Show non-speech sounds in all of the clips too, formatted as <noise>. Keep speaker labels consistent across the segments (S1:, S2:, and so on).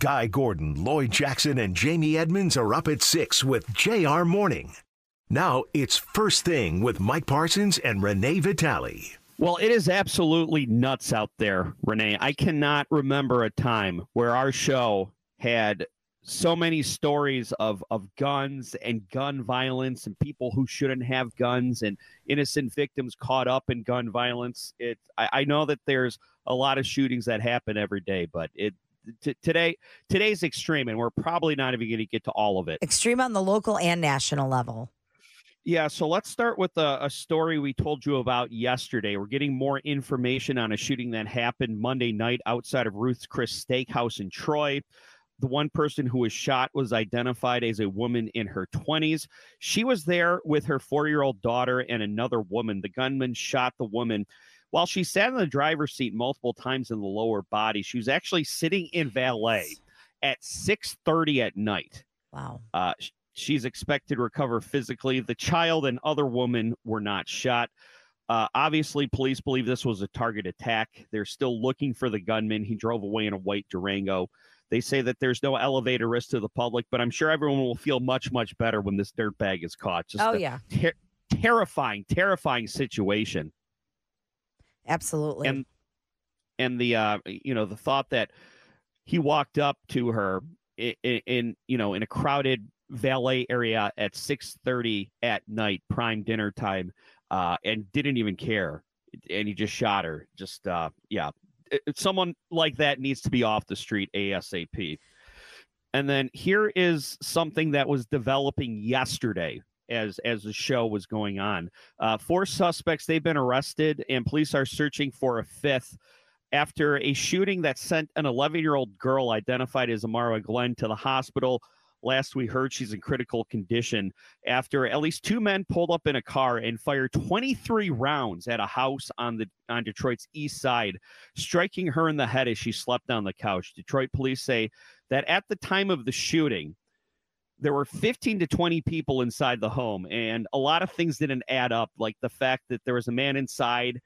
S1: Guy Gordon, Lloyd Jackson, and Jamie Edmonds are up at 6 with JR Morning. Now it's First Thing with Mike Parsons and Renee Vitale.
S2: Well, it is absolutely nuts out there, Renee. I cannot remember a time where our show had so many stories of of guns and gun violence and people who shouldn't have guns and innocent victims caught up in gun violence. It I, I know that there's a lot of shootings that happen every day, but it t- today today's extreme, and we're probably not even going to get to all of it.
S3: Extreme on the local and national level.
S2: Yeah, so let's start with a, a, story we told you about yesterday. We're getting more information on a shooting that happened Monday night outside of Ruth's Chris Steakhouse in Troy. The one person who was shot was identified as a woman in her 20s. She was there with her four year old daughter and another woman. The gunman shot the woman while she sat in the driver's seat multiple times in the lower body. She was actually sitting in valet at 6:30 at night.
S3: Wow.
S2: Uh, she's expected to recover physically. The child and other woman were not shot. Uh, obviously, police believe this was a target attack. They're still looking for the gunman. He drove away in a white Durango. They say that there's no elevator risk to the public, but I'm sure everyone will feel much, much better when this dirtbag is caught.
S3: Just oh, yeah.
S2: Ter- terrifying, terrifying situation.
S3: Absolutely.
S2: And and the uh, you know the thought that he walked up to her in, in you know in a crowded valet area at 6:30 at night, prime dinner time, uh, and didn't even care, and he just shot her. Just uh, yeah, someone like that needs to be off the street asap. And then here is something that was developing yesterday as as the show was going on. Uh, four suspects they've been arrested, and police are searching for a fifth after a shooting that sent an 11 year old girl identified as Amara Glenn to the hospital. Last we heard, she's in critical condition after at least two men pulled up in a car and fired 23 rounds at a house on the on Detroit's east side, striking her in the head as she slept on the couch. Detroit police say that at the time of the shooting, there were 15 to 20 people inside the home and a lot of things didn't add up like the fact that there was a man inside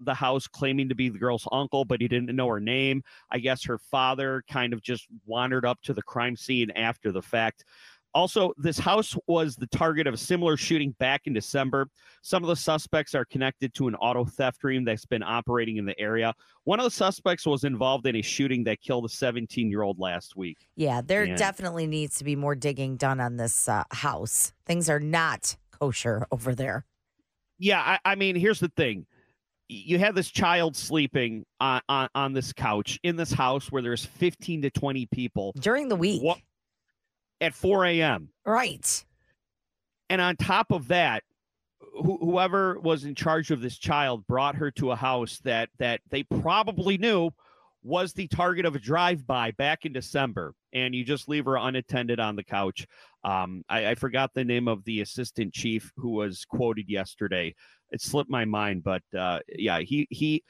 S2: the house claiming to be the girl's uncle but he didn't know her name. I guess her father kind of just wandered up to the crime scene after the fact also, this house was the target of a similar shooting back in December. Some of the suspects are connected to an auto theft ring that's been operating in the area. One of the suspects was involved in a shooting that killed a 17 year old last week.
S3: Yeah, there and definitely needs to be more digging done on this uh, house. Things are not kosher over there.
S2: Yeah, I, I mean, here's the thing you have this child sleeping on, on, on this couch in this house where there's 15 to 20 people
S3: during the week.
S2: What, at 4 a.m.
S3: Right.
S2: And on top of that, wh- whoever was in charge of this child brought her to a house that that they probably knew was the target of a drive-by back in December, and you just leave her unattended on the couch. Um, I, I forgot the name of the assistant chief who was quoted yesterday. It slipped my mind, but uh, yeah, he he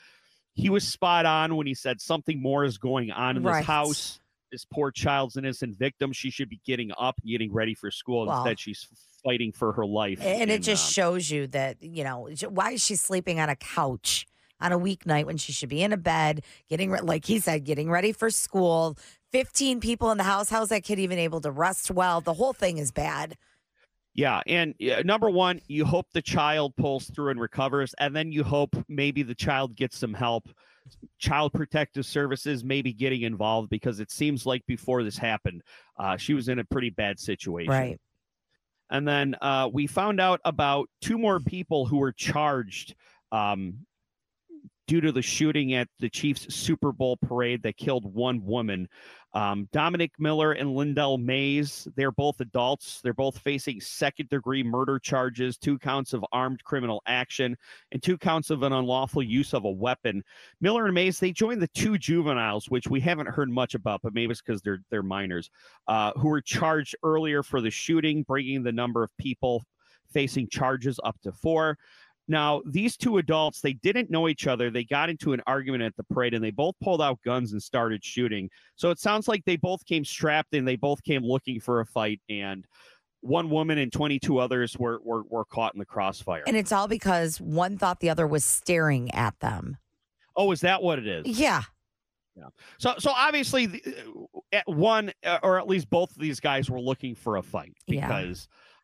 S2: he was spot on when he said something more is going on in right. this house this poor child's innocent victim. She should be getting up, getting ready for school. Well, Instead, she's fighting for her life.
S3: And, and it just uh, shows you that, you know, why is she sleeping on a couch on a weeknight when she should be in a bed, getting, re- like he said, getting ready for school? 15 people in the house. How's that kid even able to rest well? The whole thing is bad.
S2: Yeah, and uh, number one, you hope the child pulls through and recovers, and then you hope maybe the child gets some help child protective services maybe getting involved because it seems like before this happened, uh, she was in a pretty bad situation.
S3: Right.
S2: And then uh, we found out about two more people who were charged um, due to the shooting at the Chiefs Super Bowl parade that killed one woman. Um, Dominic Miller and Lyndell Mays, they're both adults. They're both facing second degree murder charges, two counts of armed criminal action, and two counts of an unlawful use of a weapon. Miller and Mays, they joined the two juveniles, which we haven't heard much about, but maybe it's because they're they're minors, uh, who were charged earlier for the shooting, bringing the number of people facing charges up to four. Now, these two adults, they didn't know each other. They got into an argument at the parade and they both pulled out guns and started shooting. So it sounds like they both came strapped and they both came looking for a fight. And one woman and 22 others were, were, were caught in the crossfire.
S3: And it's all because one thought the other was staring at them.
S2: Oh, is that what it is?
S3: Yeah.
S2: Yeah. So, so obviously, at one uh, or at least both of these guys were looking for a fight
S3: Yeah.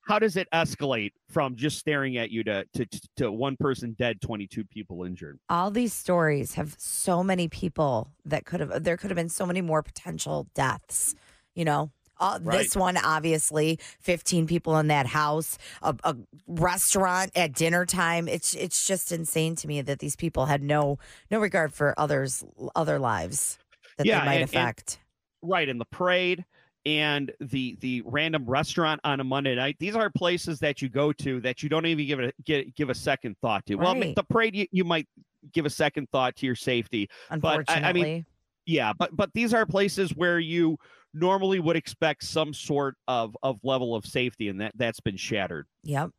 S2: How does it escalate from just staring at you to to to one person dead, twenty two people injured?
S3: all these stories have so many people that could have there could have been so many more potential deaths you know? Uh, this one obviously 15 people in that house a, a restaurant at dinner time. It's it's just insane to me that these people had no no regard for others other lives that
S2: Yeah,
S3: they might
S2: and- and-
S3: affect.
S2: Right, in the parade and the the random restaurant on a Monday night. These are places that you go to that you don't even give a, get, give a second thought to. Well,
S3: Right.
S2: the parade you, you might give a second thought to your safety. But, I- I mean,
S3: unfortunately
S2: Yeah, but but these are places where you normally would expect some sort of of level of safety, and that that's been shattered.
S3: yep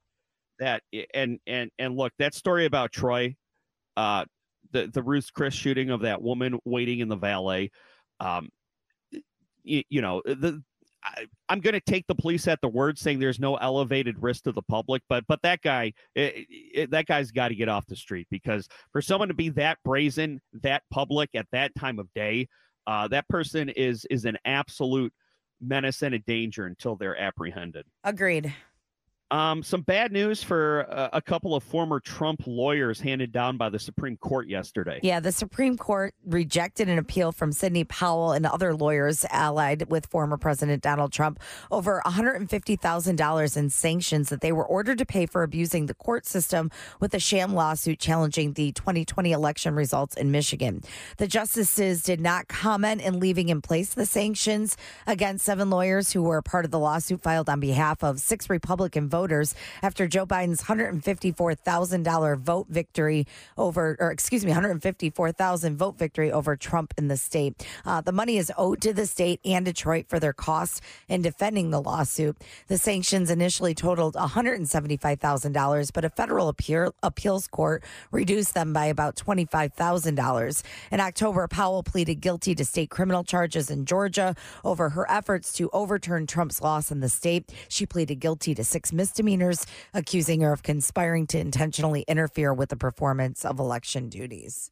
S2: That and and and look, that story about Troy, uh, the the Ruth Chris shooting of that woman waiting in the valet, um, you, you know the. I, I'm going to take the police at the word, saying there's no elevated risk to the public, but but that guy, it, it, that guy's got to get off the street because for someone to be that brazen, that public at that time of day, uh, that person is is an absolute menace and a danger until they're apprehended.
S3: agreed
S2: Um, some bad news for a, a couple of former Trump lawyers handed down by the Supreme Court yesterday.
S3: Yeah, the Supreme Court rejected an appeal from Sidney Powell and other lawyers allied with former President Donald Trump over $150,000 in sanctions that they were ordered to pay for abusing the court system with a sham lawsuit challenging the 2020 election results in Michigan. The justices did not comment in leaving in place the sanctions against seven lawyers who were part of the lawsuit filed on behalf of six Republican voters after Joe Biden's $154,000 vote victory over, or excuse me, 154,000 vote victory over Trump in the state. Uh, the money is owed to the state and Detroit for their costs in defending the lawsuit. The sanctions initially totaled $175,000, but a federal appeal, appeals court reduced them by about $25,000. In October, Powell pleaded guilty to state criminal charges in Georgia over her efforts to overturn Trump's loss in the state. She pleaded guilty to six misdemeanors, accusing her of conspiring to intentionally interfere with the performance of election duties.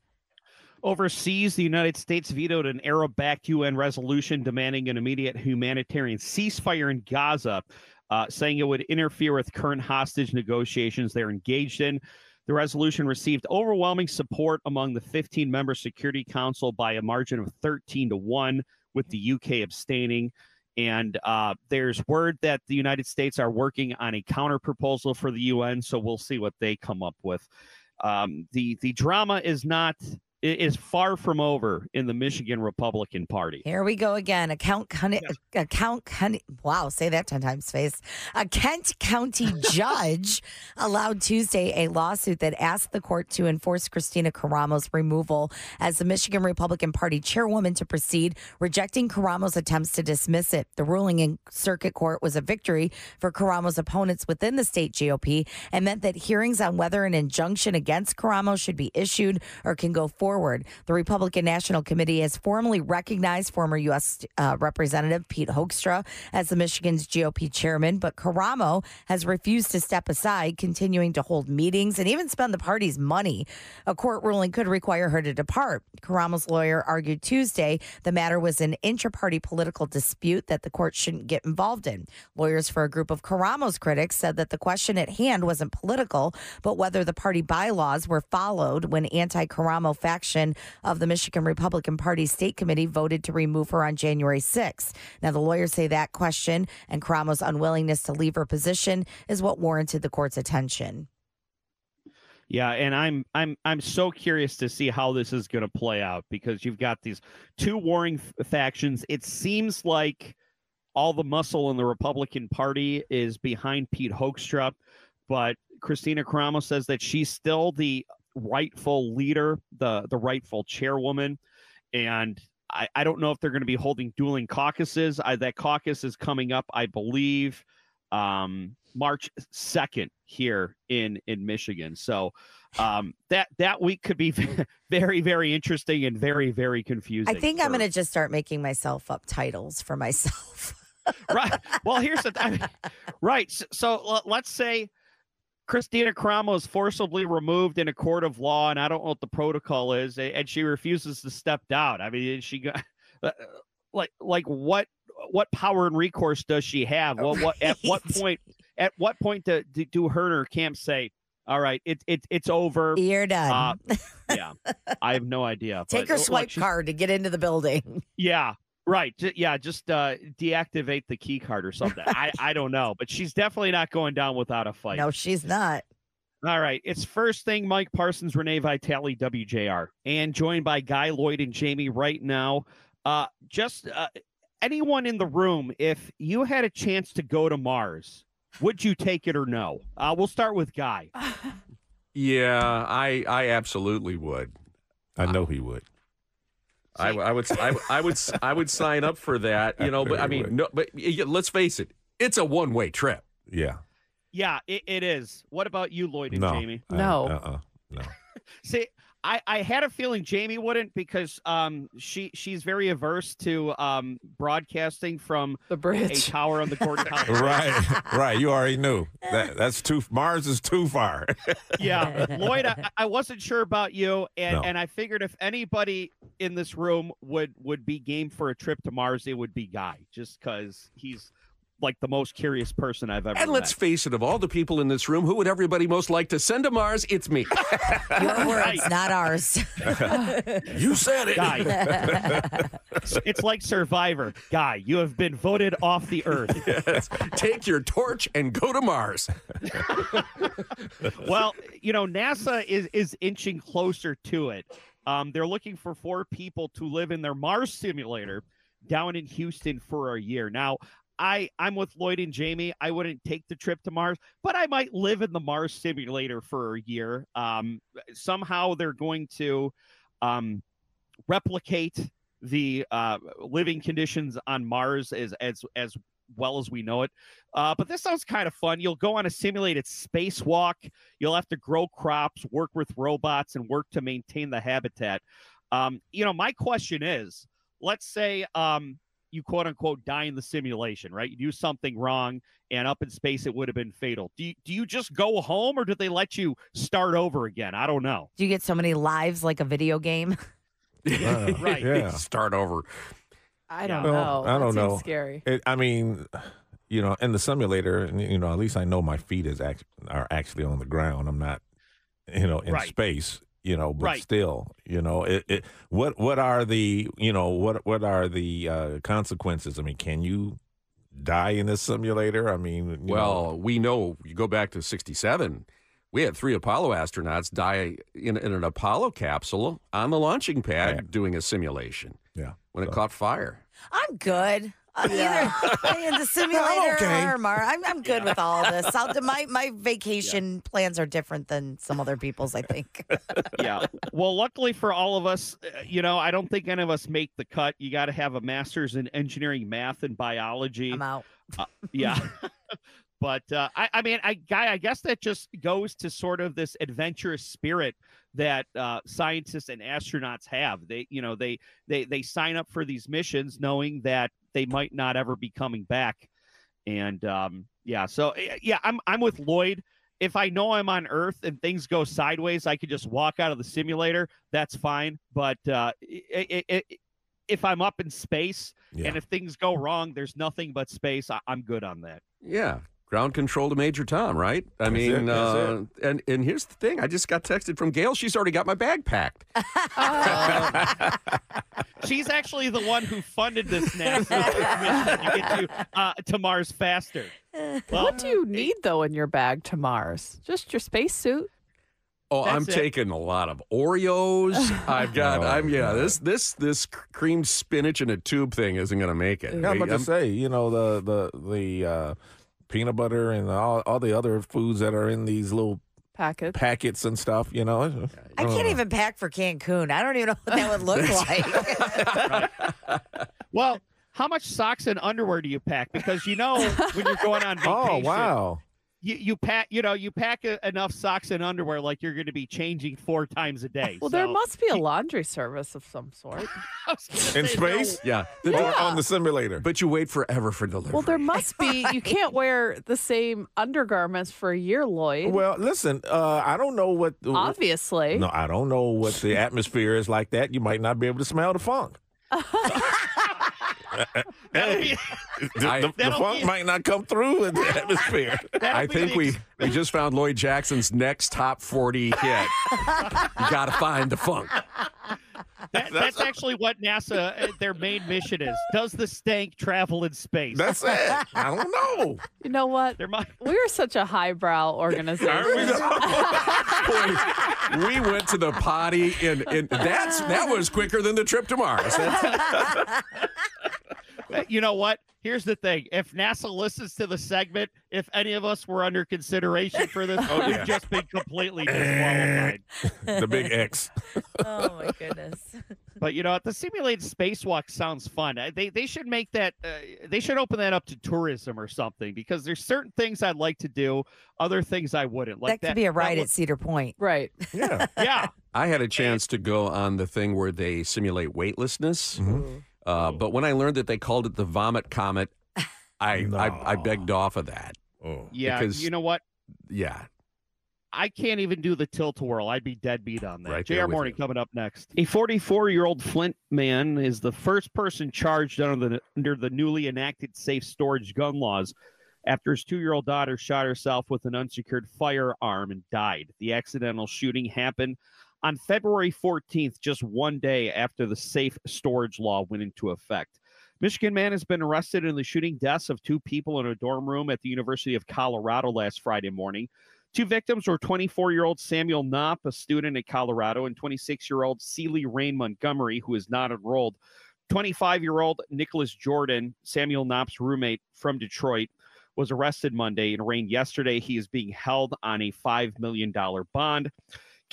S2: Overseas, the United States vetoed an Arab backed UN resolution demanding an immediate humanitarian ceasefire in Gaza, uh, saying it would interfere with current hostage negotiations they're engaged in. The resolution received overwhelming support among the 15 member Security Council by a margin of 13 to 1, with the UK abstaining. And uh, there's word that the United States are working on a counter proposal for the UN, so we'll see what they come up with. Um, the the drama is not is far from over in the Michigan Republican Party.
S3: Here we go again. A Count County, a Count County. Wow, say that ten times, face. A Kent County <laughs> judge allowed Tuesday a lawsuit that asked the court to enforce Kristina Karamo's removal as the Michigan Republican Party chairwoman to proceed, rejecting Karamo's attempts to dismiss it. The ruling in circuit court was a victory for Karamo's opponents within the state GOP and meant that hearings on whether an injunction against Caramos should be issued or can go forward. The Republican National Committee has formally recognized former U.S. Uh, Representative Pete Hoekstra as the Michigan's GOP chairman, but Karamo has refused to step aside, continuing to hold meetings and even spend the party's money. A court ruling could require her to depart. Karamo's lawyer argued Tuesday the matter was an intra-party political dispute that the court shouldn't get involved in. Lawyers for a group of Karamo's critics said that the question at hand wasn't political, but whether the party bylaws were followed when anti-Karamo of the Michigan Republican Party State Committee voted to remove her on January 6th. Now, the lawyers say that question and Karamo's unwillingness to leave her position is what warranted the court's attention.
S2: Yeah, and I'm I'm I'm so curious to see how this is going to play out because you've got these two warring f- factions. It seems like all the muscle in the Republican Party is behind Pete Hoekstra, but Kristina Karamo says that she's still the rightful leader, the the rightful chairwoman, and I, I don't know if they're going to be holding dueling caucuses. I, that caucus is coming up, I believe, um, March second here in in Michigan. So um, that that week could be <laughs> very very interesting and very very confusing.
S3: I think I'm going to just start making myself up titles for myself. <laughs>
S2: right. Well, here's the <laughs> I mean, right. So, so let's say Kristina Karamo is forcibly removed in a court of law, and I don't know what the protocol is, and she refuses to step down. I mean, she got. <laughs> uh, like like what what power and recourse does she have? Well, what at what <laughs> point at what point do, do, her and her camp say, "All right, it's it, it's over"?
S3: You're done.
S2: Uh, yeah, I have no idea. <laughs>
S3: Take her swipe
S2: she's-
S3: card to get into the building.
S2: Yeah, right. Yeah, just uh, deactivate the key card or something. I <laughs> I don't know, but she's definitely not going down without a fight.
S3: No, she's not.
S2: All right. It's first thing Mike Parsons, Renee Vitale, WJR, and joined by Guy Lloyd and Jamie right now. Uh, just uh, anyone in the room, if you had a chance to go to Mars, would you take it or no? Uh, we'll start with Guy. <laughs>
S4: Yeah, I I absolutely would.
S5: I know he would.
S4: I, I would I, I would I would sign up for that. You know, but I mean, no, but y- let's face it, it's a one way trip.
S5: Yeah.
S2: Yeah, it, it is. What about you, Lloyd and
S5: No.
S2: Jamie?
S5: I-
S6: No.
S5: Uh-uh. No. <laughs>
S2: See, I, I had a feeling Jamie wouldn't because um she she's very averse to um broadcasting from
S6: The bridge.
S2: a
S6: bridge.
S2: tower on the Gordon <laughs> College.
S5: right. <laughs> Right. You already knew. That that's too Mars is too far. <laughs>
S2: yeah lloyd I, I wasn't sure about you and
S5: No.
S2: and i figured if anybody in this room would would be game for a trip to mars it would be guy just because he's like the most curious person i've ever met.
S4: And let's face it, of all the people in this room, who would everybody most like to send to Mars? It's me. <laughs>
S3: Your words, not ours. <laughs>
S4: you said it.
S2: guy It's- <laughs> it's like survivor guy you have been voted off the earth
S4: Yes. Take your torch and go to Mars.
S2: well you know nasa is is inching closer to it um they're looking for four people to live in their mars simulator down in houston for a year now I I'm with Lloyd and Jamie. I wouldn't take the trip to Mars, but I might live in the Mars simulator for a year. Um, somehow they're going to um, replicate the uh, living conditions on Mars as as as well as we know it. Uh, but this sounds kind of fun. You'll go on a simulated spacewalk. You'll have to grow crops, work with robots, and work to maintain the habitat. Um, you know, my question is, let's say um, you quote unquote die in the simulation, right? You do something wrong, and up in space it would have been fatal. Do you, do you just go home, or do they let you start over again? I don't know.
S3: Do you get so many lives like a video game? <laughs>
S5: Uh,
S2: Right.
S5: Yeah. <laughs>
S4: Start over.
S6: I don't
S5: Well,
S6: know.
S5: I don't
S6: That seems
S5: know.
S6: Scary.
S5: It, I mean, you know, in the simulator, you know, at least I know my feet is act- are actually on the ground. I'm not, you know, in
S2: Right.
S5: space. You know, but
S2: Right.
S5: still, you know, it, it. What what are the you know what what are the uh, consequences? I mean, can you die in this simulator? I mean, you know,
S4: Well, we know you go back to 67. We had three Apollo astronauts die in, in an Apollo capsule on the launching pad
S5: Yeah.
S4: doing a simulation
S5: yeah.
S4: when it caught fire.
S3: I'm good. Uh, Either <laughs> in the simulator
S5: okay.
S3: or Mar. I'm, I'm good with all this. I'll, my <laughs> my vacation plans are different than some other people's. I think. <laughs>
S2: yeah. Well, luckily for all of us, uh, you know, I don't think any of us make the cut. You got to have a master's in engineering, math, and biology.
S3: I'm out.
S2: Yeah. but uh, I, I mean, I guy, I guess that just goes to sort of this adventurous spirit that uh, scientists and astronauts have. They, you know, they they they sign up for these missions knowing that they might not ever be coming back. And um, yeah, so uh, yeah, I'm I'm with Lloyd. If I know I'm on Earth and things go sideways, I could just walk out of the simulator. That's fine. But uh, i i i if I'm up in space
S5: Yeah.
S2: and if things go wrong, there's nothing but space. I- I'm good on that.
S4: Yeah. Ground control to Major Tom, right? I
S5: That's
S4: mean,
S5: it,
S4: uh, and and here's the thing: I just got texted from Gail. She's already got my bag packed. <laughs>
S2: She's actually the one who funded this <laughs> NASA mission to get you uh, to Mars faster. Well,
S6: what do you need though in your bag to Mars? Just your spacesuit.
S4: Oh, I'm
S2: it.
S4: taking a lot of Oreos. <laughs> I've got.
S5: Oh,
S4: I'm yeah.
S5: God.
S4: This this this creamed spinach in a tube thing isn't going to make it.
S5: Yeah, I'm about to
S4: I'm-
S5: say, you know, the the the uh, peanut butter and all, all the other foods that are in these little
S6: Packet.
S5: packets and stuff. You know,
S3: I can't even pack for Cancun. I don't even know what that would look <laughs> like.
S2: well, how much socks and underwear do you pack? Because you know when you're going on <laughs> oh, vacation,
S5: Oh wow!
S2: You, you pack you know you pack a, enough socks and underwear like you're going to be changing four times a day.
S6: Well, there must be a laundry service of some sort. <laughs>
S2: I was gonna
S5: In
S2: say, no.
S5: space,
S4: Yeah,
S5: Or
S6: Yeah.
S5: on the simulator.
S4: but you wait forever for delivery.
S6: Well, there <laughs> must be. You can't wear the same undergarments for a year, Lloyd.
S5: well, listen, uh, I don't know what.
S6: Obviously.
S5: No, I don't know what the atmosphere is like. That you might not be able to smell the funk. <laughs>
S2: That'll
S5: Hey, the,
S4: I-
S5: the, the funk
S2: be-
S5: might not come through in the atmosphere. <laughs>
S2: that'll
S4: I think we we just found Lloyd Jackson's next top 40 hit. you got to find the funk.
S2: that, that's actually what NASA uh, their main mission is. Does the stank travel in space?
S5: That's it. I don't know.
S6: You know what?
S2: There might
S6: We're such a highbrow organization.
S5: We? <laughs>
S4: We went to the potty, and, and that's that was quicker than the trip to Mars. <laughs> That's-
S2: Uh, you know what? Here's the thing. If NASA listens to the segment, if any of us were under consideration for this,
S5: Oh,
S2: we've
S5: yeah.
S2: just been completely <laughs> disqualified.
S5: the big X. <laughs>
S3: oh my goodness. <laughs>
S2: But you know what? The simulated spacewalk sounds fun. Uh, They they should make that. Uh, they should open that up to tourism or something because there's certain things I'd like to do, other things I wouldn't. Like
S3: that could be a ride
S2: that
S3: at Cedar Point.
S6: right.
S5: Yeah.
S2: yeah.
S4: I had a chance to go on the thing where they simulate weightlessness. Uh, but when I learned that they called it the vomit comet, <laughs> I, I, I begged off of that.
S5: Oh.
S2: Yeah.
S4: Because-
S2: you know what?
S4: Yeah.
S2: I can't even do the tilt a whirl. I'd be dead beat on that.
S4: Right there
S2: JR Morning
S4: you.
S2: coming up next. A 44 year old Flint man is the first person charged under the under the newly enacted safe storage gun laws after his two year old daughter shot herself with an unsecured firearm and died. The accidental shooting happened on February 14th, just one day after the safe storage law went into effect. Michigan man has been arrested in the shooting deaths of two people in a dorm room at the University of Colorado last Friday morning. Two victims were 24 year old Samuel Knopp, a student at Colorado, and 26 year old Celie Rain Montgomery, who is not enrolled. 25 year old Nicholas Jordan, Samuel Knopp's roommate from Detroit, was arrested Monday and arraigned yesterday. He is being held on a $5 million bond.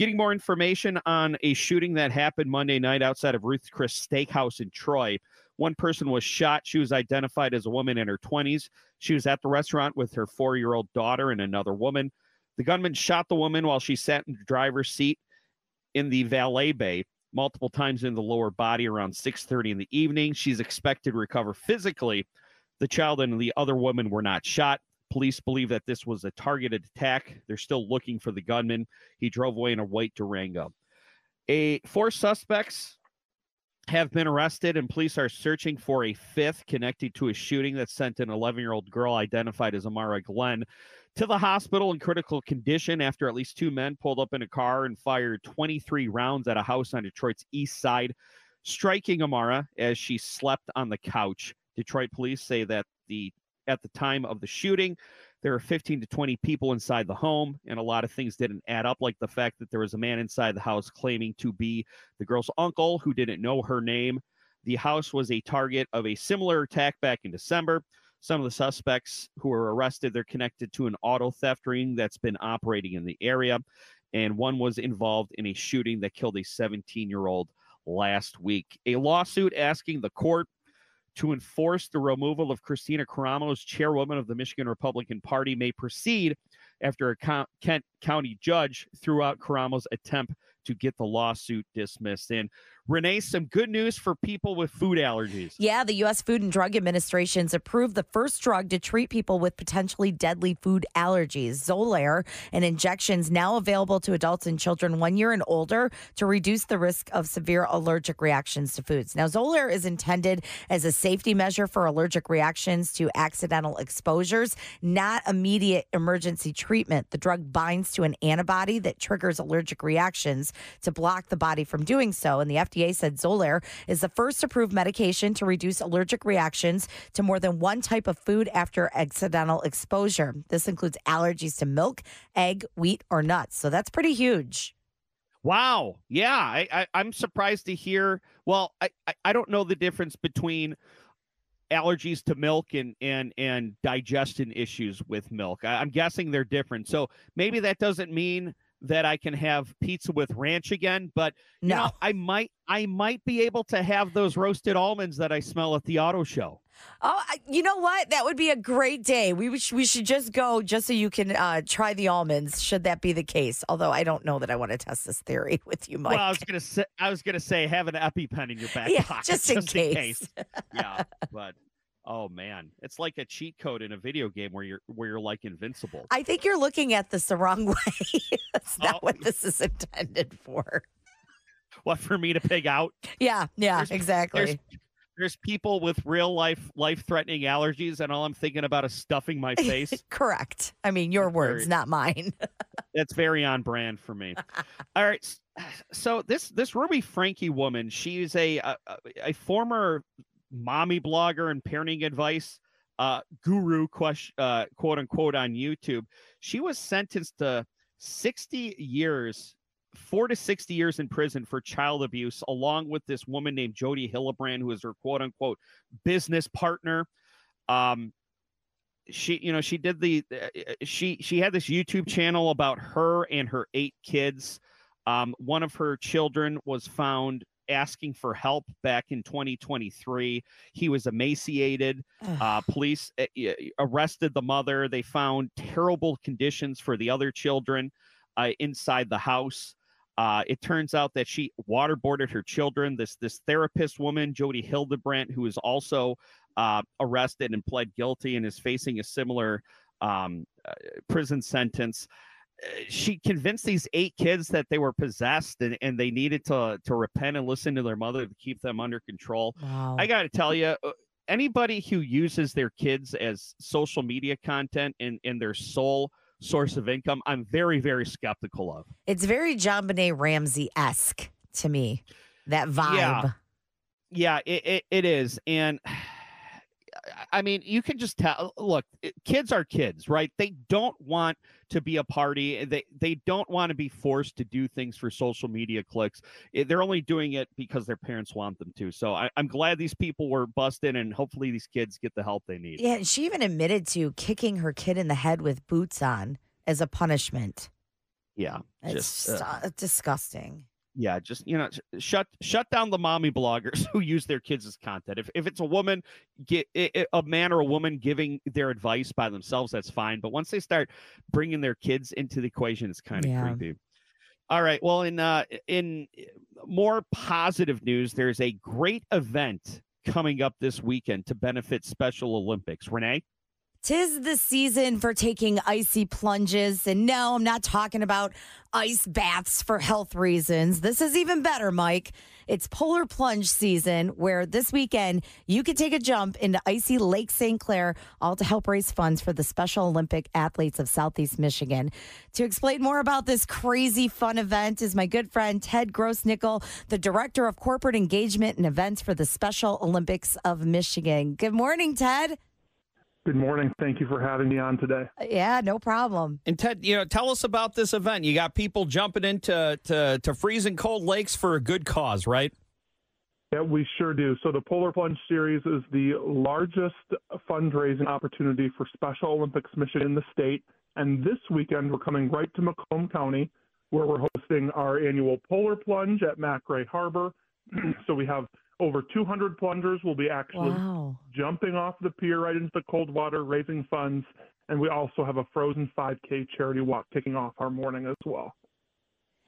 S2: Getting more information on a shooting that happened Monday night outside of Ruth Chris Steakhouse in Troy. One person was shot. She was identified as a woman in her 20s. She was at the restaurant with her four year old daughter and another woman. The gunman shot the woman while she sat in the driver's seat in the valet bay multiple times in the lower body around 6:30 in the evening. She's expected to recover physically. The child and the other woman were not shot. Police believe that this was a targeted attack. They're still looking for the gunman. He drove away in a white Durango. A four suspects have been arrested, and police are searching for a fifth connected to a shooting that sent an 11 year old girl identified as Amara Glenn to the hospital in critical condition after at least two men pulled up in a car and fired 23 rounds at a house on Detroit's east side, striking Amara as she slept on the couch. Detroit police say that the at the time of the shooting, there were 15 to 20 people inside the home, and a lot of things didn't add up, like the fact that there was a man inside the house claiming to be the girl's uncle who didn't know her name. The house was a target of a similar attack back in December. Some of the suspects who were arrested, they're connected to an auto theft ring that's been operating in the area. And one was involved in a shooting that killed a 17 year old last week. A lawsuit asking the court to enforce the removal of Kristina Karamo as chairwoman of the Michigan Republican Party may proceed after a Kent County judge threw out Karamo's attempt to get the lawsuit dismissed. And Renee, some good news for people with food allergies.
S3: Yeah, the U.S. Food and Drug Administration's approved the first drug to treat people with potentially deadly food allergies, Xolair, an injections now available to adults and children one year and older to reduce the risk of severe allergic reactions to foods. Now, Xolair is intended as a safety measure for allergic reactions to accidental exposures, not immediate emergency treatment. The drug binds to an antibody that triggers allergic reactions to block the body from doing so, and the FDA said Xolair is the first approved medication to reduce allergic reactions to more than one type of food after accidental exposure. This includes allergies to milk, egg, wheat, or nuts. So that's pretty huge.
S2: Wow. Yeah. I, I, I'm surprised to hear. Well, I, I, I don't know the difference between allergies to milk and and and digestion issues with milk. I, I'm guessing they're different. So maybe that doesn't mean that I can have pizza with ranch again, but you
S3: No.
S2: know, I might I might be able to have those roasted almonds that I smell at the auto show.
S3: Oh, you know what? That would be a great day. We would, we should just go just so you can uh, try the almonds. Should that be the case? Although I don't know that I want to test this theory <laughs> with you, Mike.
S2: Well, I was gonna say I was gonna say have an EpiPen in your back
S3: Yeah,
S2: pocket
S3: just <laughs> in case.
S2: yeah, but oh man, it's like a cheat code in a video game where you're where you're like invincible.
S3: I think you're looking at this the wrong <laughs> way. That's not
S2: Oh.
S3: what this is intended for.
S2: What for me to pig out?
S3: Yeah, yeah,
S2: There's-
S3: exactly.
S2: There's there's people with real life life threatening allergies, and all I'm thinking about is stuffing my face. <laughs>
S3: Correct. I mean, your words,
S2: Very-
S3: not mine. <laughs>
S2: That's very on brand for me. All right, <sighs> so this this Ruby Franke woman, she's a a, a former mommy blogger and parenting advice uh, guru, question, uh, quote unquote, on YouTube. She was sentenced to 60 years, four to 60 years in prison for child abuse, along with this woman named Jodi Hildebrandt, who is her quote unquote business partner. Um, she, you know, she did the, uh, she, she had this YouTube channel about her and her eight kids. Um, one of her children was found asking for help back in 2023. He was emaciated. Uh, police uh, arrested the mother. They found terrible conditions for the other children uh, inside the house. Uh, it turns out that she waterboarded her children. This this therapist woman, Jodi Hildebrandt, who is also uh, arrested and pled guilty and is facing a similar um, uh, prison sentence. Uh, She convinced these eight kids that they were possessed and, and they needed to to repent and listen to their mother to keep them under control.
S3: wow.
S2: I got to tell you, anybody who uses their kids as social media content and, and their sole source of income, I'm very, very skeptical of.
S3: it's very JonBenét Ramsey esque to me. That vibe.
S2: Yeah. Yeah, it, it, it is. And I mean, you can just tell. Look, kids are kids, right? They don't want to be a party. They they don't want to be forced to do things for social media clicks. Eh, They're only doing it because their parents want them to. So I, I'm glad these people were busted, and hopefully these kids get the help they need.
S3: Yeah, and she even admitted to kicking her kid in the head with boots on as a punishment.
S2: Yeah,
S3: It's
S2: just uh,
S3: disgusting.
S2: Yeah, just you know, shut shut down the mommy bloggers <laughs> who use their kids as content. If if it's a woman, get a man or a woman giving their advice by themselves, that's fine. But once they start bringing their kids into the equation, it's kind of
S3: Yeah.
S2: creepy. All right. Well, in uh, in more positive news, there's a great event coming up this weekend to benefit Special Olympics. Renee.
S3: Tis the season for taking icy plunges. And no, I'm not talking about ice baths for health reasons. This is even better, Mike. It's polar plunge season where this weekend you could take a jump into icy Lake St. Clair, all to help raise funds for the Special Olympic athletes of Southeast Michigan. To explain more about this crazy fun event is my good friend Ted Grossnickel, the Director of Corporate Engagement and Events for the Special Olympics of Michigan. Good morning, Ted.
S7: Good morning. Thank you for having me on today.
S3: Yeah, no problem.
S2: And Ted, you know, tell us about this event. You got people jumping into to, to freezing cold lakes for a good cause, right?
S7: Yeah, we sure do. So the Polar Plunge Series is the largest fundraising opportunity for Special Olympics Michigan in the state. And this weekend, we're coming right to Macomb County, where we're hosting our annual Polar Plunge at MacRay Harbor. <clears throat> so we have over 200 plungers will be actually
S3: Wow.
S7: jumping off the pier right into the cold water, raising funds. And we also have a frozen 5K charity walk kicking off our morning as well.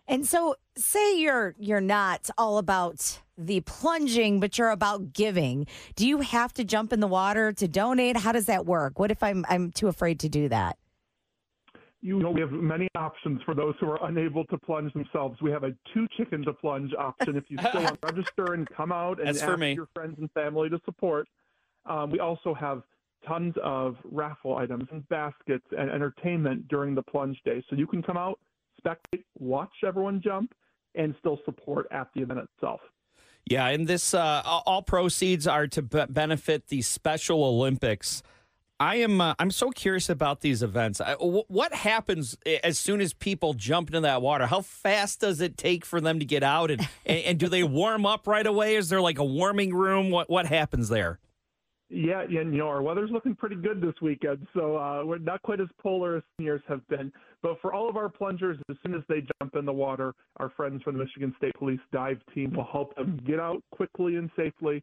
S3: And so say you're you're not all about the plunging, but you're about giving. Do you have to jump in the water to donate? How does that work? What if I'm I'm too afraid to do that?
S7: You know, we have many options for those who are unable to plunge themselves. We have a two chicken to plunge option if you <laughs> still want to register and come out and
S2: That's
S7: ask your friends and family to support. Um, we also have tons of raffle items and baskets and entertainment during the plunge day. So you can come out, spectate, watch everyone jump, and still support at the event itself.
S2: Yeah, and this uh, all proceeds are to be- benefit the Special Olympics. I am uh, I'm so curious about these events. I, wh- what happens as soon as people jump into that water? How fast does it take for them to get out, and <laughs> and, and do they warm up right away? Is there like a warming room? What what happens there?
S7: Yeah, yeah, and, you know, our weather's looking pretty good this weekend, so uh, we're not quite as polar as years have been. But for all of our plungers, as soon as they jump in the water, our friends from the Michigan State Police dive team will help them get out quickly and safely.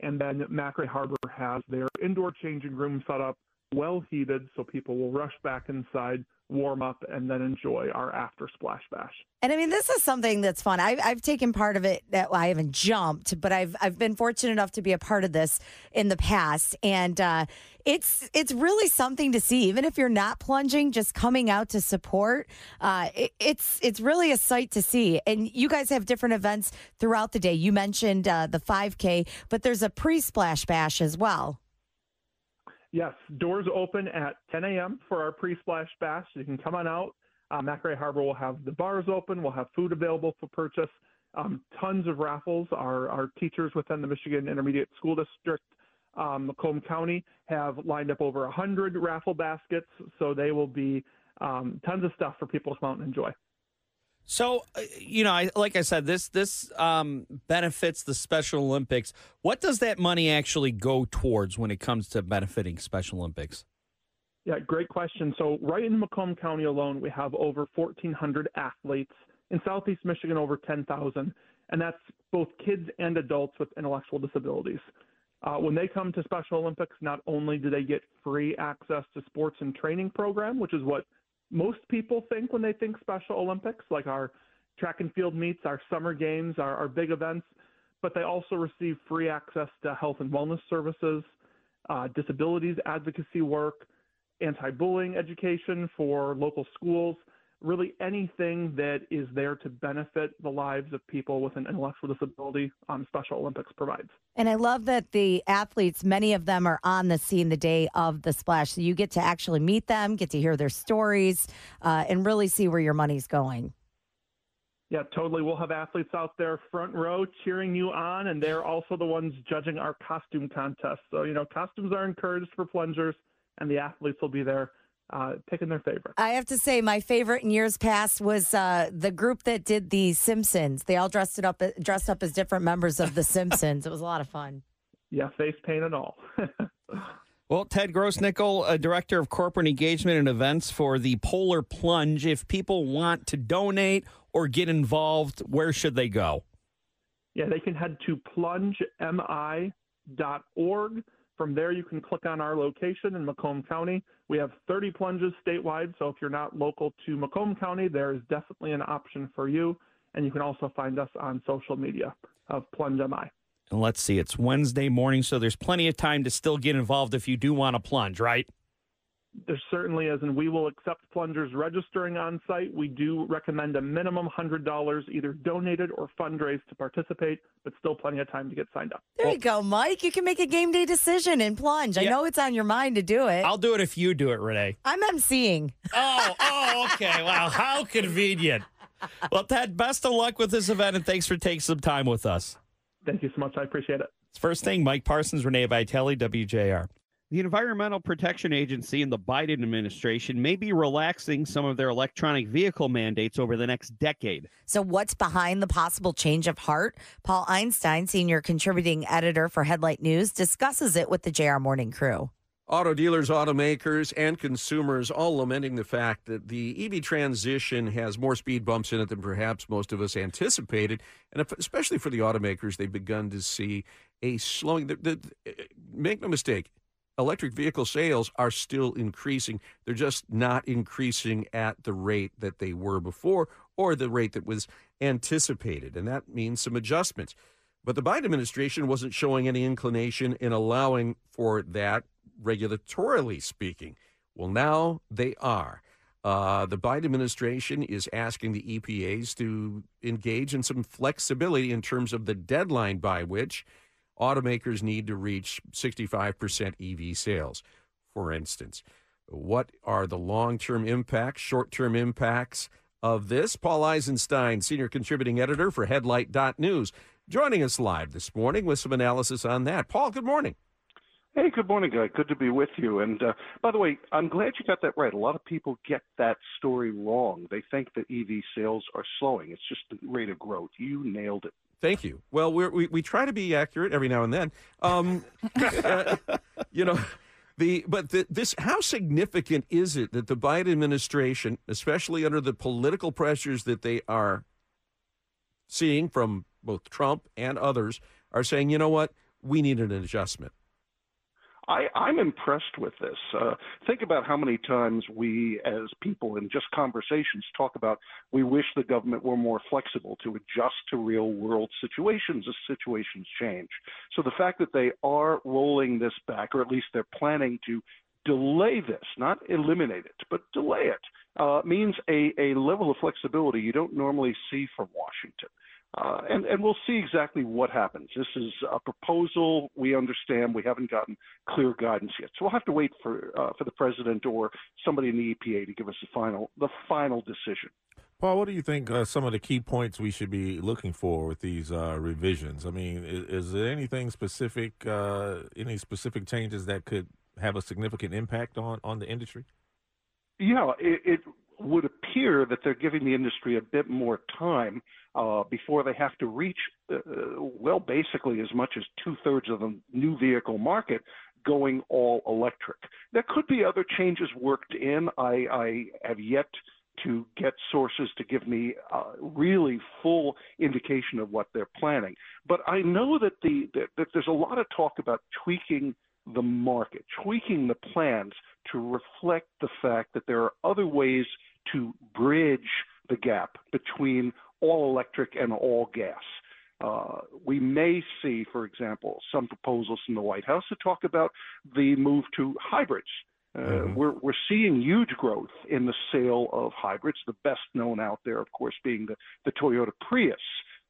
S7: And then MacRay Harbor has their indoor changing room set up well heated, so people will rush back inside, warm up, and then enjoy our after splash bash.
S3: And I mean, this is something that's fun. I've, I've taken part of it. That well, I haven't jumped, but I've I've been fortunate enough to be a part of this in the past, and uh, it's it's really something to see. Even if you're not plunging, just coming out to support, uh, it, it's it's really a sight to see. And you guys have different events throughout the day. You mentioned uh, the 5K, but there's a pre splash bash as well.
S7: Yes, doors open at 10 a.m. for our pre-splash bash. You can come on out. Uh, Harbor will have the bars open. We'll have food available for purchase. Um, tons of raffles. Our, our teachers within the Michigan Intermediate School District, um, Macomb County, have lined up over 100 raffle baskets. So they will be um, tons of stuff for people to come out and enjoy.
S2: So, uh, you know, I, like I said, this this um, benefits the Special Olympics. What does that money actually go towards when it comes to benefiting Special Olympics?
S7: Yeah, great question. So, right in Macomb County alone, we have over 1,400 athletes. In Southeast Michigan, over 10,000, and that's both kids and adults with intellectual disabilities. Uh, when they come to Special Olympics, not only do they get free access to sports and training program, which is what most people think when they think Special Olympics, like our track and field meets, our summer games, our, our big events, but they also receive free access to health and wellness services, uh, disabilities advocacy work, anti bullying education for local schools, really anything that is there to benefit the lives of people with an intellectual disability um, Special Olympics provides.
S3: And I love that the athletes, many of them are on the scene the day of the splash. So you get to actually meet them, get to hear their stories, uh, and really see where your money's going.
S7: Yeah, totally. We'll have athletes out there front row cheering you on, and they're also the ones judging our costume contest. So, you know, costumes are encouraged for plungers, and the athletes will be there uh, picking their favorite.
S3: I have to say, my favorite in years past was uh, the group that did the Simpsons. They all dressed it up, dressed up as different members of the Simpsons. It was a lot of fun.
S7: Yeah, face paint and all. <laughs>
S2: well, Ted Grossnickel, a director of corporate engagement and events for the Polar Plunge. If people want to donate or get involved, where should they go?
S7: Yeah, they can head to plungemi.org. From there, you can click on our location in Macomb County. We have 30 plunges statewide, so if you're not local to Macomb County, there is definitely an option for you. And you can also find us on social media of Plunge MI.
S2: And let's see, it's Wednesday morning, so there's plenty of time to still get involved if you do want to plunge, right?
S7: There certainly is, and we will accept plungers registering on site. We do recommend a minimum $100 either donated or fundraised to participate, but still plenty of time to get signed up.
S3: There you go, Mike. You can make a game day decision and plunge. Yeah. I know it's on your mind to do it.
S2: I'll do it if you do it, Renee.
S3: I'm emceeing.
S2: Oh, oh, okay. wow, how convenient. Well, Ted, best of luck with this event, and thanks for taking some time with us.
S7: Thank you so much. I appreciate it.
S2: First thing, Mike Parsons, Renee Vitale, WJR. The Environmental Protection Agency and the Biden administration may be relaxing some of their electronic vehicle mandates over the next decade.
S3: So, what's behind the possible change of heart? Paul Eisenstein, senior contributing editor for Headlight News, discusses it with the JR Morning crew.
S4: Auto dealers, automakers, and consumers all lamenting the fact that the EV transition has more speed bumps in it than perhaps most of us anticipated. And especially for the automakers, they've begun to see a slowing. The, the, make no mistake, electric vehicle sales are still increasing. They're just not increasing at the rate that they were before or the rate that was anticipated. And that means some adjustments. But the Biden administration wasn't showing any inclination in allowing for that, regulatorily speaking. Well, now they are. Uh, the Biden administration is asking the EPAs to engage in some flexibility in terms of the deadline by which automakers need to reach 65% EV sales, for instance. What are the long term impacts, short term impacts of this? Paul Eisenstein, senior contributing editor for Headlight.news, joining us live this morning with some analysis on that. Paul, good morning.
S8: Hey, good morning, guy. Good to be with you. And uh, by the way, I'm glad you got that right. A lot of people get that story wrong. They think that EV sales are slowing. It's just the rate of growth. You nailed it.
S4: Thank you. Well, we we try to be accurate every now and then. Um, uh, <laughs> you know, the but the, this how significant is it that the Biden administration, especially under the political pressures that they are seeing from both Trump and others, are saying, you know what, we need an adjustment.
S8: I, I'm impressed with this. Uh, think about how many times we, as people in just conversations, talk about we wish the government were more flexible to adjust to real world situations as situations change. So the fact that they are rolling this back, or at least they're planning to delay this, not eliminate it, but delay it, uh, means a, a level of flexibility you don't normally see from Washington. Uh, and, and we'll see exactly what happens. This is a proposal. We understand we haven't gotten clear guidance yet, so we'll have to wait for uh, for the president or somebody in the EPA to give us the final the final decision.
S5: Paul, what do you think uh, some of the key points we should be looking for with these uh, revisions? I mean, is, is there anything specific, uh, any specific changes that could have a significant impact on on the industry?
S8: Yeah, it, it would appear that they're giving the industry a bit more time uh, before they have to reach, uh, well, basically as much as two thirds of the new vehicle market going all electric. There could be other changes worked in. I, I have yet to get sources to give me a really full indication of what they're planning. But I know that the that, that there's a lot of talk about tweaking the market, tweaking the plans to reflect the fact that there are other ways to bridge the gap between all electric and all gas. Uh, we may see, for example, some proposals from the White House to talk about the move to hybrids. Uh, mm-hmm. we're, we're seeing huge growth in the sale of hybrids. The best known out there, of course, being the, the Toyota Prius.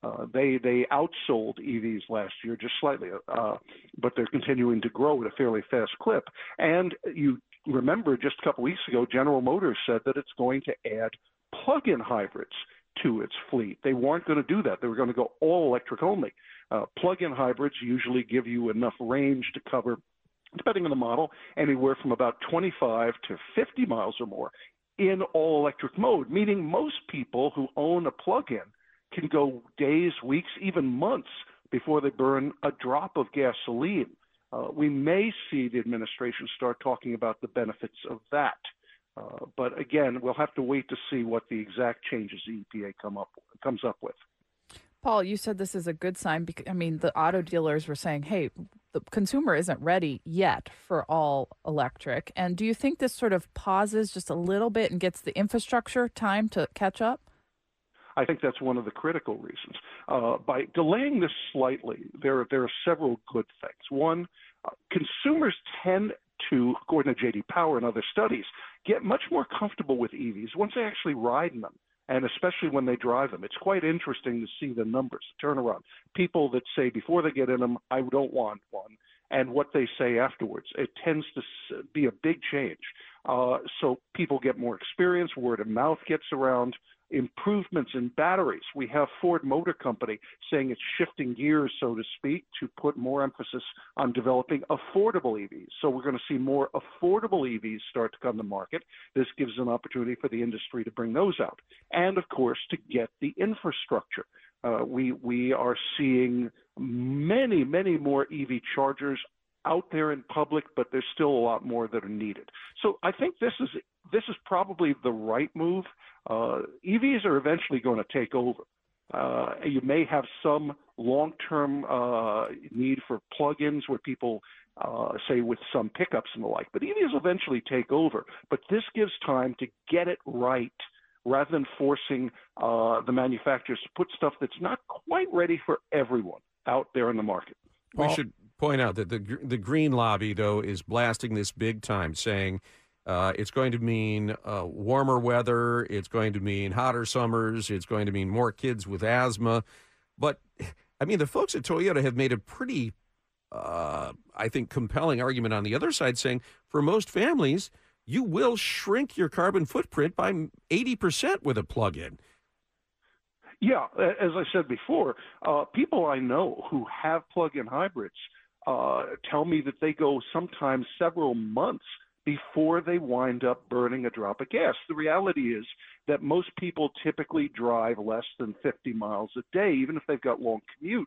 S8: Uh, they they outsold EVs last year just slightly, uh, but they're continuing to grow at a fairly fast clip. And you remember just a couple weeks ago, General Motors said that it's going to add plug-in hybrids to its fleet. They weren't going to do that. They were going to go all electric only. Uh, plug-in hybrids usually give you enough range to cover, depending on the model, anywhere from about 25 to 50 miles or more in all electric mode, meaning most people who own a plug-in can go days, weeks, even months before they burn a drop of gasoline. Uh, we may see the administration start talking about the benefits of that. Uh, but again, we'll have to wait to see what the exact changes the EPA come up comes up with.
S6: Paul, you said this is a good sign because I mean the auto dealers were saying, "Hey, the consumer isn't ready yet for all electric." And do you think this sort of pauses just a little bit and gets the infrastructure time to catch up?
S8: I think that's one of the critical reasons. Uh, by delaying this slightly, there there are several good things. One, uh, consumers tend to, according to JD Power and other studies, get much more comfortable with EVs once they actually ride in them. And especially when they drive them, it's quite interesting to see the numbers turn around. People that say before they get in them, I don't want one, and what they say afterwards. It tends to be a big change. Uh, so people get more experience, word of mouth gets around improvements in batteries. We have Ford Motor Company saying it's shifting gears, so to speak, to put more emphasis on developing affordable EVs. So we're going to see more affordable EVs start to come to market. This gives an opportunity for the industry to bring those out, and of course to get the infrastructure. Uh, we we are seeing many many more EV chargers out there in public, but there's still a lot more that are needed. So I think this is this is probably the right move. Uh, EVs are eventually going to take over. Uh, you may have some long-term uh, need for plug-ins where people uh, say with some pickups and the like, but EVs eventually take over. But this gives time to get it right rather than forcing uh, the manufacturers to put stuff that's not quite ready for everyone out there in the market.
S4: We should point out that the the green lobby though is blasting this big time, saying uh, it's going to mean uh, warmer weather. It's going to mean hotter summers. It's going to mean more kids with asthma. But I mean, the folks at Toyota have made a pretty, uh, I think, compelling argument on the other side, saying for most families, you will shrink your carbon footprint by 80% with a plug in.
S8: Yeah, as I said before, uh, people I know who have plug in hybrids uh, tell me that they go sometimes several months before they wind up burning a drop of gas. The reality is that most people typically drive less than 50 miles a day, even if they've got long commutes.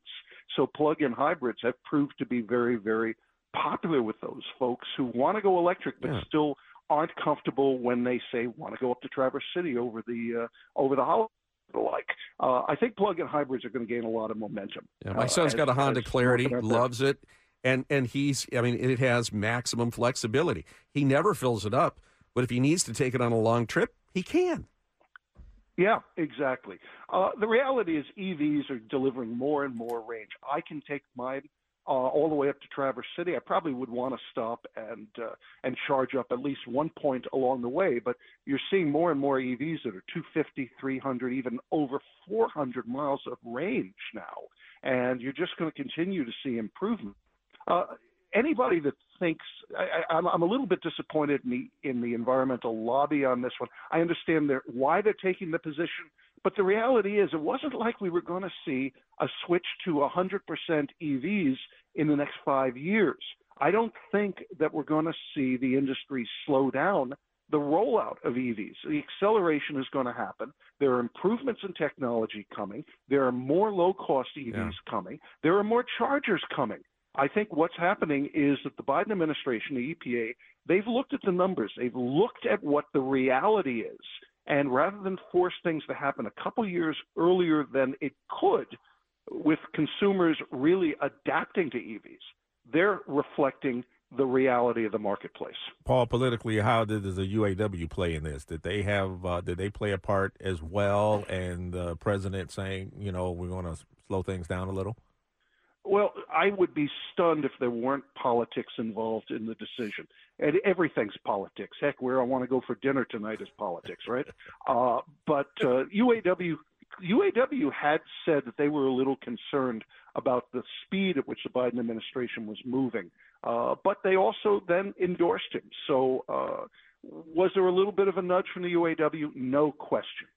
S8: So plug in hybrids have proved to be very, very popular with those folks who want to go electric but yeah. still aren't comfortable when they say want to go up to Traverse City over the uh, over the holiday like. Uh, I think plug-in hybrids are going to gain a lot of momentum.
S4: Yeah, my son's uh, got a Honda Clarity, loves it and and he's I mean it has maximum flexibility. He never fills it up, but if he needs to take it on a long trip, he can.
S8: Yeah, exactly. Uh, the reality is EVs are delivering more and more range. I can take mine uh, all the way up to Traverse City. I probably would want to stop and uh, and charge up at least one point along the way. But you're seeing more and more EVs that are 250, 300, even over 400 miles of range now, and you're just going to continue to see improvement. Uh, anybody that thinks I, I'm, I'm a little bit disappointed in the in the environmental lobby on this one. I understand their, why they're taking the position, but the reality is it wasn't like we were going to see a switch to 100% EVs in the next five years. I don't think that we're going to see the industry slow down the rollout of EVs. The acceleration is going to happen. There are improvements in technology coming. There are more low cost EVs yeah. coming. There are more chargers coming. I think what's happening is that the Biden administration, the EPA, they've looked at the numbers, they've looked at what the reality is, and rather than force things to happen a couple years earlier than it could, with consumers really adapting to EVs, they're reflecting the reality of the marketplace.
S5: Paul, politically, how did the UAW play in this? Did they have uh, did they play a part as well? And the president saying, you know, we're going to slow things down a little.
S8: Well, I would be stunned if there weren't politics involved in the decision. And everything's politics. Heck, where I want to go for dinner tonight is politics, right? <laughs> Uh, but uh, UAW UAW had said that they were a little concerned about the speed at which the Biden administration was moving, uh, but they also then endorsed him. So, uh, was there a little bit of a nudge from the UAW? No question.